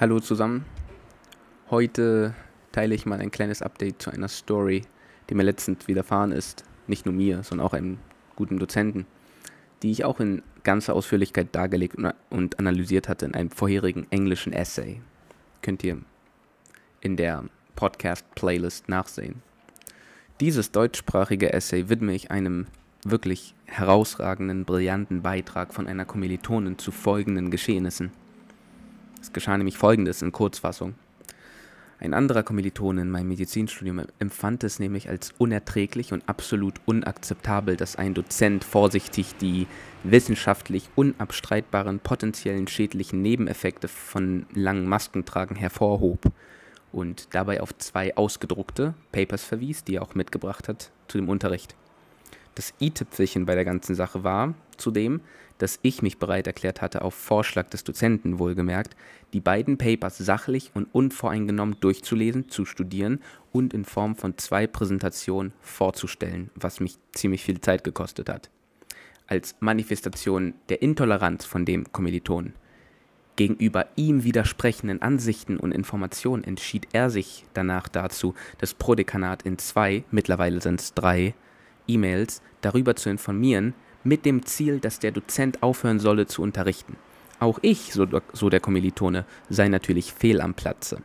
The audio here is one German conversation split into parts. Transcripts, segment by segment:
Hallo zusammen. Heute teile ich mal ein kleines Update zu einer Story, die mir letztens widerfahren ist. Nicht nur mir, sondern auch einem guten Dozenten, die ich auch in ganzer Ausführlichkeit dargelegt und analysiert hatte in einem vorherigen englischen Essay. Könnt ihr in der Podcast-Playlist nachsehen. Dieses deutschsprachige Essay widme ich einem wirklich herausragenden, brillanten Beitrag von einer Kommilitonin zu folgenden Geschehnissen. Es geschah nämlich folgendes in Kurzfassung. Ein anderer Kommilitone in meinem Medizinstudium empfand es nämlich als unerträglich und absolut unakzeptabel, dass ein Dozent vorsichtig die wissenschaftlich unabstreitbaren potenziellen schädlichen Nebeneffekte von langen Maskentragen hervorhob und dabei auf zwei ausgedruckte Papers verwies, die er auch mitgebracht hat zu dem Unterricht. Das i-Tüpfelchen bei der ganzen Sache war zudem, dass ich mich bereit erklärt hatte, auf Vorschlag des Dozenten wohlgemerkt, die beiden Papers sachlich und unvoreingenommen durchzulesen, zu studieren und in Form von zwei Präsentationen vorzustellen, was mich ziemlich viel Zeit gekostet hat. Als Manifestation der Intoleranz von dem Kommilitonen gegenüber ihm widersprechenden Ansichten und Informationen entschied er sich danach dazu, das Prodekanat in zwei, mittlerweile sind es drei, E-Mails darüber zu informieren, mit dem Ziel, dass der Dozent aufhören solle zu unterrichten. Auch ich, so, so der Kommilitone, sei natürlich fehl am Platze.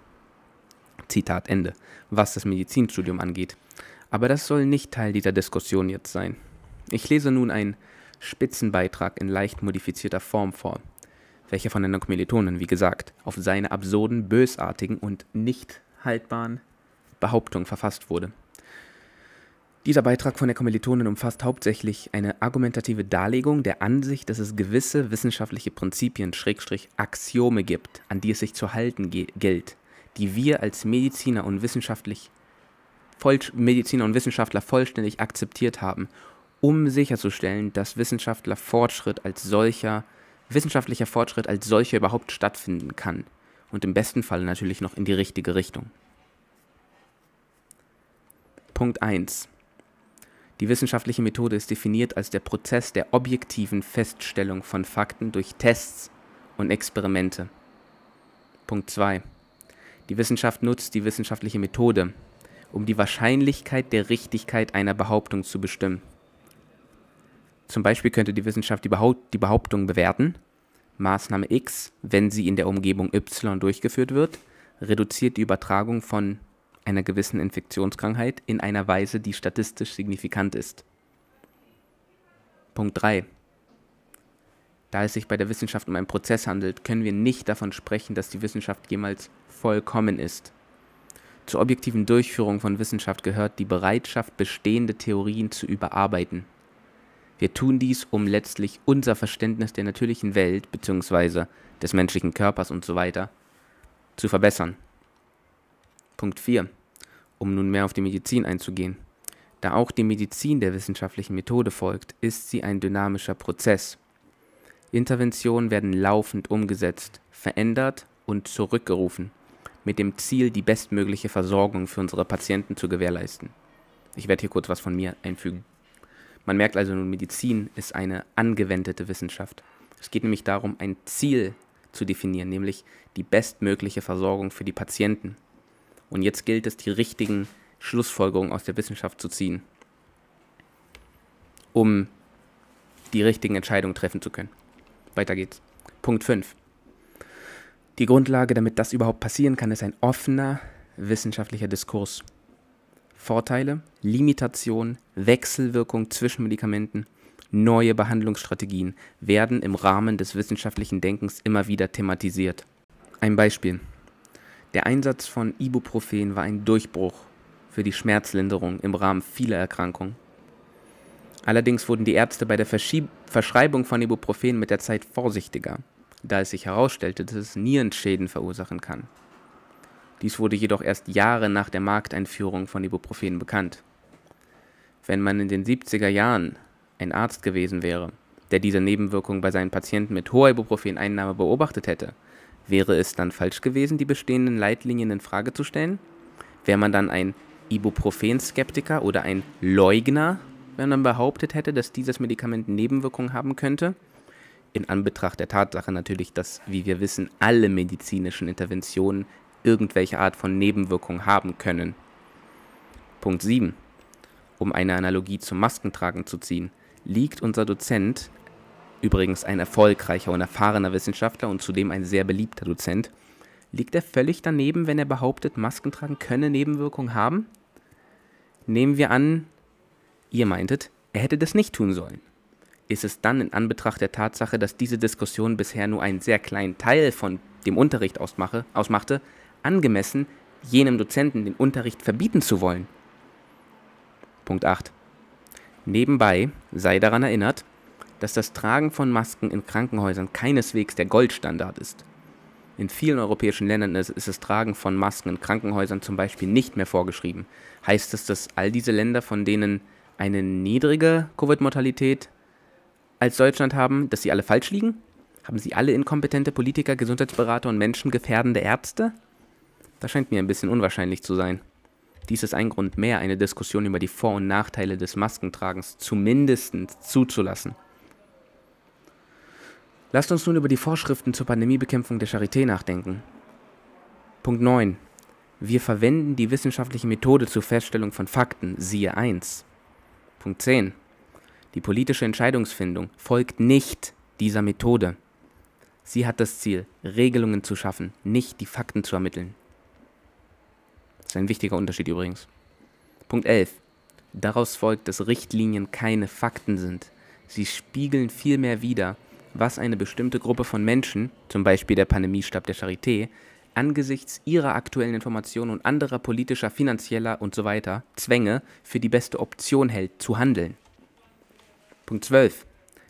Zitat Ende, was das Medizinstudium angeht. Aber das soll nicht Teil dieser Diskussion jetzt sein. Ich lese nun einen Spitzenbeitrag in leicht modifizierter Form vor, welcher von einer Kommilitonin, wie gesagt, auf seine absurden, bösartigen und nicht haltbaren Behauptungen verfasst wurde. Dieser Beitrag von der Kommilitonin umfasst hauptsächlich eine argumentative Darlegung der Ansicht, dass es gewisse wissenschaftliche Prinzipien, Schrägstrich Axiome gibt, an die es sich zu halten gilt, die wir als Mediziner und, wissenschaftlich, Mediziner und Wissenschaftler vollständig akzeptiert haben, um sicherzustellen, dass Wissenschaftler Fortschritt als solcher, wissenschaftlicher Fortschritt als solcher überhaupt stattfinden kann und im besten Fall natürlich noch in die richtige Richtung. Punkt 1. Die wissenschaftliche Methode ist definiert als der Prozess der objektiven Feststellung von Fakten durch Tests und Experimente. Punkt 2. Die Wissenschaft nutzt die wissenschaftliche Methode, um die Wahrscheinlichkeit der Richtigkeit einer Behauptung zu bestimmen. Zum Beispiel könnte die Wissenschaft die, Behaupt die Behauptung bewerten, Maßnahme X, wenn sie in der Umgebung Y durchgeführt wird, reduziert die Übertragung von einer gewissen Infektionskrankheit in einer Weise, die statistisch signifikant ist. Punkt 3. Da es sich bei der Wissenschaft um einen Prozess handelt, können wir nicht davon sprechen, dass die Wissenschaft jemals vollkommen ist. Zur objektiven Durchführung von Wissenschaft gehört die Bereitschaft, bestehende Theorien zu überarbeiten. Wir tun dies, um letztlich unser Verständnis der natürlichen Welt bzw. des menschlichen Körpers usw. So zu verbessern. Punkt 4. Um nun mehr auf die Medizin einzugehen. Da auch die Medizin der wissenschaftlichen Methode folgt, ist sie ein dynamischer Prozess. Interventionen werden laufend umgesetzt, verändert und zurückgerufen, mit dem Ziel, die bestmögliche Versorgung für unsere Patienten zu gewährleisten. Ich werde hier kurz was von mir einfügen. Man merkt also nun, Medizin ist eine angewendete Wissenschaft. Es geht nämlich darum, ein Ziel zu definieren, nämlich die bestmögliche Versorgung für die Patienten. Und jetzt gilt es, die richtigen Schlussfolgerungen aus der Wissenschaft zu ziehen, um die richtigen Entscheidungen treffen zu können. Weiter geht's. Punkt 5. Die Grundlage, damit das überhaupt passieren kann, ist ein offener wissenschaftlicher Diskurs. Vorteile, Limitation, Wechselwirkung zwischen Medikamenten, neue Behandlungsstrategien werden im Rahmen des wissenschaftlichen Denkens immer wieder thematisiert. Ein Beispiel. Der Einsatz von Ibuprofen war ein Durchbruch für die Schmerzlinderung im Rahmen vieler Erkrankungen. Allerdings wurden die Ärzte bei der Verschieb Verschreibung von Ibuprofen mit der Zeit vorsichtiger, da es sich herausstellte, dass es Nierenschäden verursachen kann. Dies wurde jedoch erst Jahre nach der Markteinführung von Ibuprofen bekannt. Wenn man in den 70er Jahren ein Arzt gewesen wäre, der diese Nebenwirkung bei seinen Patienten mit hoher Ibuprofeneinnahme beobachtet hätte, Wäre es dann falsch gewesen, die bestehenden Leitlinien in Frage zu stellen? Wäre man dann ein Ibuprofen-Skeptiker oder ein Leugner, wenn man behauptet hätte, dass dieses Medikament Nebenwirkungen haben könnte? In Anbetracht der Tatsache natürlich, dass, wie wir wissen, alle medizinischen Interventionen irgendwelche Art von Nebenwirkung haben können. Punkt 7. Um eine Analogie zum Maskentragen zu ziehen, liegt unser Dozent, übrigens ein erfolgreicher und erfahrener Wissenschaftler und zudem ein sehr beliebter Dozent, liegt er völlig daneben, wenn er behauptet, Maskentragen könne Nebenwirkungen haben? Nehmen wir an, ihr meintet, er hätte das nicht tun sollen. Ist es dann in Anbetracht der Tatsache, dass diese Diskussion bisher nur einen sehr kleinen Teil von dem Unterricht ausmache, ausmachte, angemessen, jenem Dozenten den Unterricht verbieten zu wollen? Punkt 8. Nebenbei sei daran erinnert, dass das Tragen von Masken in Krankenhäusern keineswegs der Goldstandard ist. In vielen europäischen Ländern ist, ist, das Tragen von Masken in Krankenhäusern zum Beispiel nicht mehr vorgeschrieben. Heißt es, dass all diese Länder, von denen eine niedrige Covid-Mortalität als Deutschland haben, dass sie alle falsch liegen? Haben sie alle inkompetente Politiker, Gesundheitsberater und menschengefährdende Ärzte? Das scheint mir ein bisschen unwahrscheinlich zu sein. Dies ist ein Grund mehr, eine Diskussion über die Vor- und Nachteile des Maskentragens zumindest zuzulassen. Lasst uns nun über die Vorschriften zur Pandemiebekämpfung der Charité nachdenken. Punkt 9. Wir verwenden die wissenschaftliche Methode zur Feststellung von Fakten, siehe 1. Punkt 10. Die politische Entscheidungsfindung folgt nicht dieser Methode. Sie hat das Ziel, Regelungen zu schaffen, nicht die Fakten zu ermitteln. Das ist ein wichtiger Unterschied übrigens. Punkt 11. Daraus folgt, dass Richtlinien keine Fakten sind. Sie spiegeln vielmehr wider, was eine bestimmte Gruppe von Menschen, zum Beispiel der Pandemiestab der Charité, angesichts ihrer aktuellen Informationen und anderer politischer, finanzieller usw. So Zwänge für die beste Option hält, zu handeln. Punkt 12.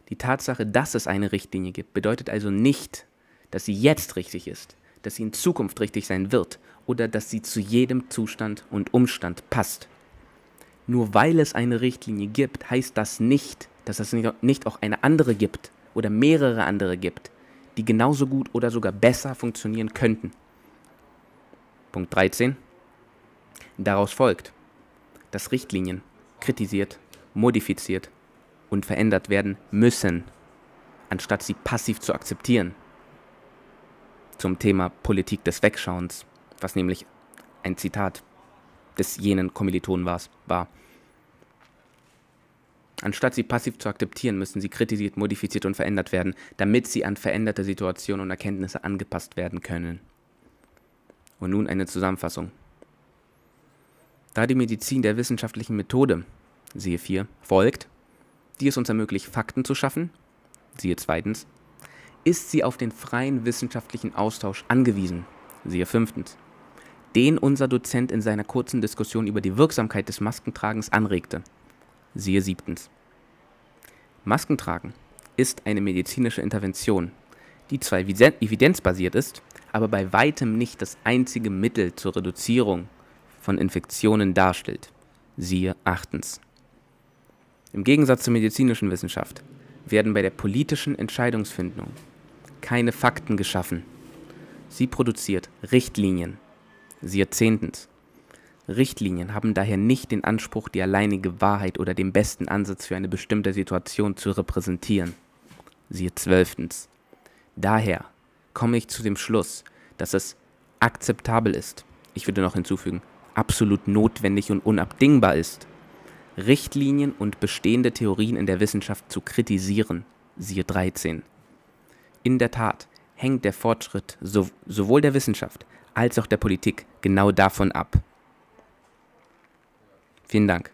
Die Tatsache, dass es eine Richtlinie gibt, bedeutet also nicht, dass sie jetzt richtig ist, dass sie in Zukunft richtig sein wird oder dass sie zu jedem Zustand und Umstand passt. Nur weil es eine Richtlinie gibt, heißt das nicht, dass es nicht auch eine andere gibt, oder mehrere andere gibt, die genauso gut oder sogar besser funktionieren könnten. Punkt 13. Daraus folgt, dass Richtlinien kritisiert, modifiziert und verändert werden müssen, anstatt sie passiv zu akzeptieren. Zum Thema Politik des Wegschauens, was nämlich ein Zitat des jenen Kommilitonen war. Anstatt sie passiv zu akzeptieren, müssen sie kritisiert, modifiziert und verändert werden, damit sie an veränderte Situationen und Erkenntnisse angepasst werden können. Und nun eine Zusammenfassung. Da die Medizin der wissenschaftlichen Methode, siehe 4, folgt, die es uns ermöglicht, Fakten zu schaffen, siehe zweitens, ist sie auf den freien wissenschaftlichen Austausch angewiesen, siehe fünftens, den unser Dozent in seiner kurzen Diskussion über die Wirksamkeit des Maskentragens anregte, siehe siebtens. Masken tragen ist eine medizinische Intervention, die zwar evidenzbasiert ist, aber bei weitem nicht das einzige Mittel zur Reduzierung von Infektionen darstellt. Siehe achtens. Im Gegensatz zur medizinischen Wissenschaft werden bei der politischen Entscheidungsfindung keine Fakten geschaffen. Sie produziert Richtlinien. Siehe zehntens. Richtlinien haben daher nicht den Anspruch, die alleinige Wahrheit oder den besten Ansatz für eine bestimmte Situation zu repräsentieren. Siehe zwölftens. Daher komme ich zu dem Schluss, dass es akzeptabel ist, ich würde noch hinzufügen, absolut notwendig und unabdingbar ist, Richtlinien und bestehende Theorien in der Wissenschaft zu kritisieren. Siehe 13. In der Tat hängt der Fortschritt sowohl der Wissenschaft als auch der Politik genau davon ab. Vielen Dank.